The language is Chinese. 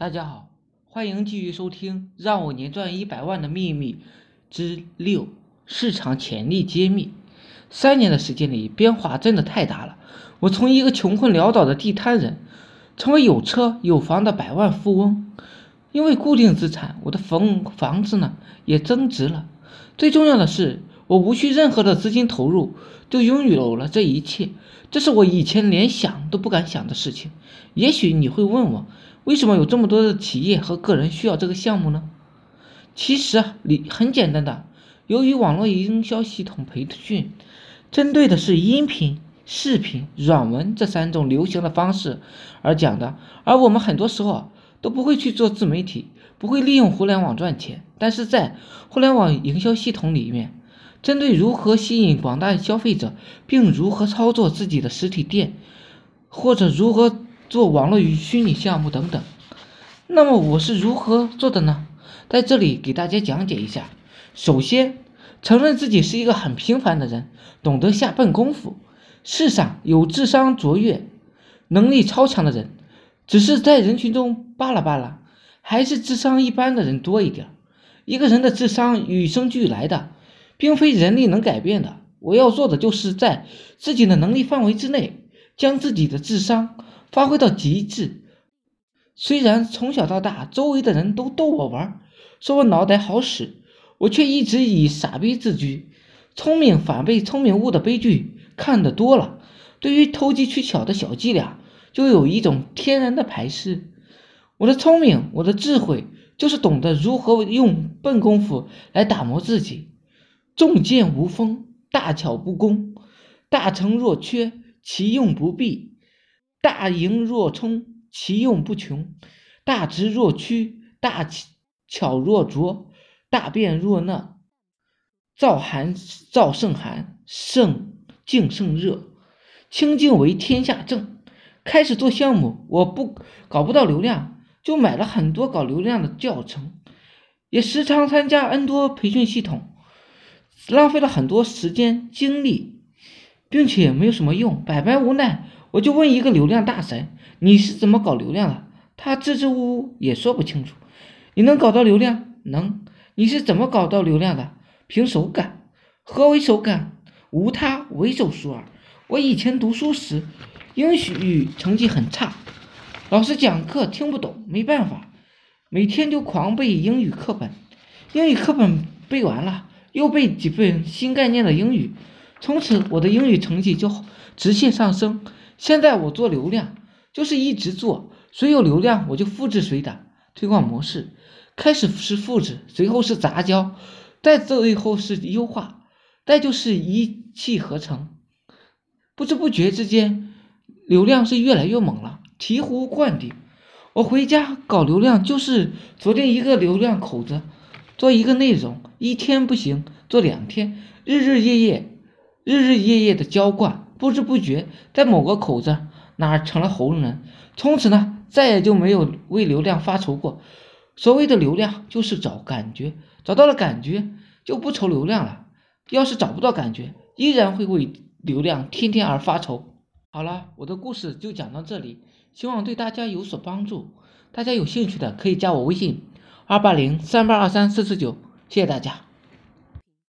大家好，欢迎继续收听《让我年赚一百万的秘密之六：市场潜力揭秘》。三年的时间里，变化真的太大了。我从一个穷困潦倒的地摊人，成为有车有房的百万富翁。因为固定资产，我的房房子呢也增值了。最重要的是，我无需任何的资金投入，就拥有了这一切。这是我以前连想都不敢想的事情。也许你会问我。为什么有这么多的企业和个人需要这个项目呢？其实啊，理很简单的，由于网络营销系统培训针对的是音频、视频、软文这三种流行的方式而讲的，而我们很多时候都不会去做自媒体，不会利用互联网赚钱。但是在互联网营销系统里面，针对如何吸引广大消费者，并如何操作自己的实体店，或者如何。做网络与虚拟项目等等，那么我是如何做的呢？在这里给大家讲解一下。首先，承认自己是一个很平凡的人，懂得下笨功夫。世上有智商卓越、能力超强的人，只是在人群中扒拉扒拉，还是智商一般的人多一点。一个人的智商与生俱来的，并非人力能改变的。我要做的就是在自己的能力范围之内，将自己的智商。发挥到极致。虽然从小到大，周围的人都逗我玩，说我脑袋好使，我却一直以傻逼自居。聪明反被聪明误的悲剧看得多了，对于投机取巧的小伎俩，就有一种天然的排斥。我的聪明，我的智慧，就是懂得如何用笨功夫来打磨自己。重剑无锋，大巧不工，大成若缺，其用不弊。大盈若冲，其用不穷；大直若屈，大巧若拙；大辩若讷，燥寒燥胜寒，胜静胜热，清静为天下正。开始做项目，我不搞不到流量，就买了很多搞流量的教程，也时常参加 N 多培训系统，浪费了很多时间精力，并且没有什么用，百般无奈。我就问一个流量大神，你是怎么搞流量的？他支支吾吾也说不清楚。你能搞到流量？能。你是怎么搞到流量的？凭手感。何为手感？无他，唯手熟耳。我以前读书时，英语成绩很差，老师讲课听不懂，没办法，每天就狂背英语课本。英语课本背完了，又背几份新概念的英语，从此我的英语成绩就直线上升。现在我做流量，就是一直做，谁有流量我就复制谁的推广模式。开始是复制，随后是杂交，再最后是优化，再就是一气呵成。不知不觉之间，流量是越来越猛了，醍醐灌顶。我回家搞流量，就是昨天一个流量口子，做一个内容，一天不行做两天，日日夜夜，日日夜夜的浇灌。不知不觉，在某个口子那儿成了红人，从此呢，再也就没有为流量发愁过。所谓的流量，就是找感觉，找到了感觉，就不愁流量了。要是找不到感觉，依然会为流量天天而发愁。好了，我的故事就讲到这里，希望对大家有所帮助。大家有兴趣的可以加我微信：二八零三八二三四四九，谢谢大家。